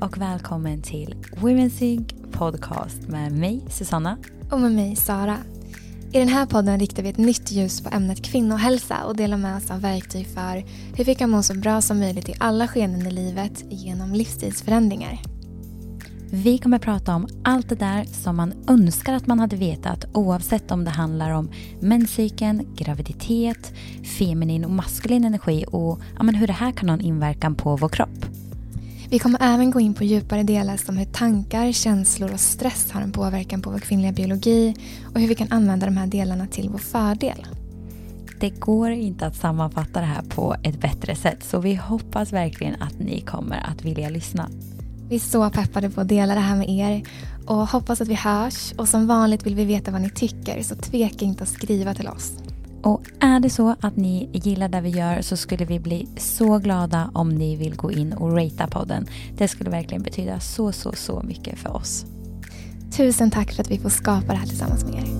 och välkommen till Women's Sync podcast med mig Susanna. Och med mig Sara. I den här podden riktar vi ett nytt ljus på ämnet kvinnohälsa och delar med oss av verktyg för hur vi kan må så bra som möjligt i alla skeden i livet genom livsstilsförändringar. Vi kommer prata om allt det där som man önskar att man hade vetat oavsett om det handlar om menscykeln, graviditet, feminin och maskulin energi och ja, hur det här kan ha en inverkan på vår kropp. Vi kommer även gå in på djupare delar som hur tankar, känslor och stress har en påverkan på vår kvinnliga biologi och hur vi kan använda de här delarna till vår fördel. Det går inte att sammanfatta det här på ett bättre sätt så vi hoppas verkligen att ni kommer att vilja lyssna. Vi är så peppade på att dela det här med er och hoppas att vi hörs och som vanligt vill vi veta vad ni tycker så tveka inte att skriva till oss. Och är det så att ni gillar det vi gör så skulle vi bli så glada om ni vill gå in och ratea podden. Det skulle verkligen betyda så, så, så mycket för oss. Tusen tack för att vi får skapa det här tillsammans med er.